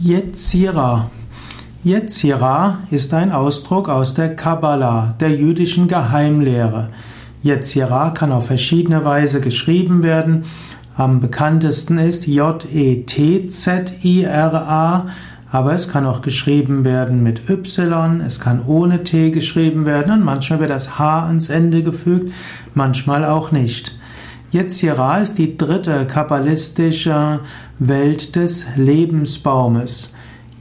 Yetzira. Yetzira ist ein Ausdruck aus der Kabbalah, der jüdischen Geheimlehre. Yetzira kann auf verschiedene Weise geschrieben werden. Am bekanntesten ist J-E-T-Z-I-R-A, aber es kann auch geschrieben werden mit Y, es kann ohne T geschrieben werden und manchmal wird das H ans Ende gefügt, manchmal auch nicht. Yetzirah ist die dritte kabbalistische Welt des Lebensbaumes.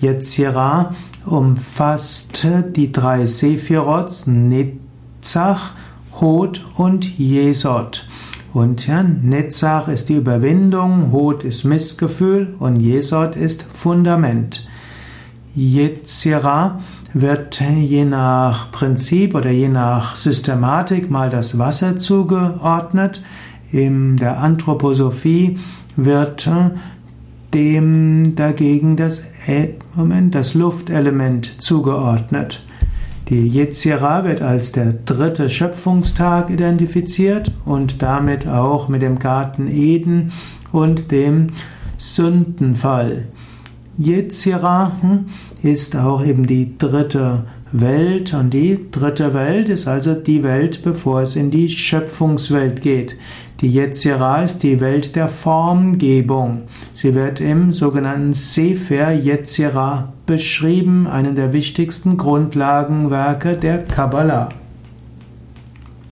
Yetzirah umfasst die drei Sephirots, Netzach, Hod und Jesod. Und ja, Netzach ist die Überwindung, Hod ist Missgefühl und Jesod ist Fundament. Yetzirah wird je nach Prinzip oder je nach Systematik mal das Wasser zugeordnet. In der Anthroposophie wird äh, dem dagegen das, Moment, das Luftelement zugeordnet. Die Yetzirah wird als der dritte Schöpfungstag identifiziert und damit auch mit dem Garten Eden und dem Sündenfall. Yetzirah hm, ist auch eben die dritte Welt und die dritte Welt ist also die Welt, bevor es in die Schöpfungswelt geht. Die Yetzirah ist die Welt der Formgebung. Sie wird im sogenannten Sefer Yetzirah beschrieben, einen der wichtigsten Grundlagenwerke der Kabbalah.